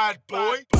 Bad boy.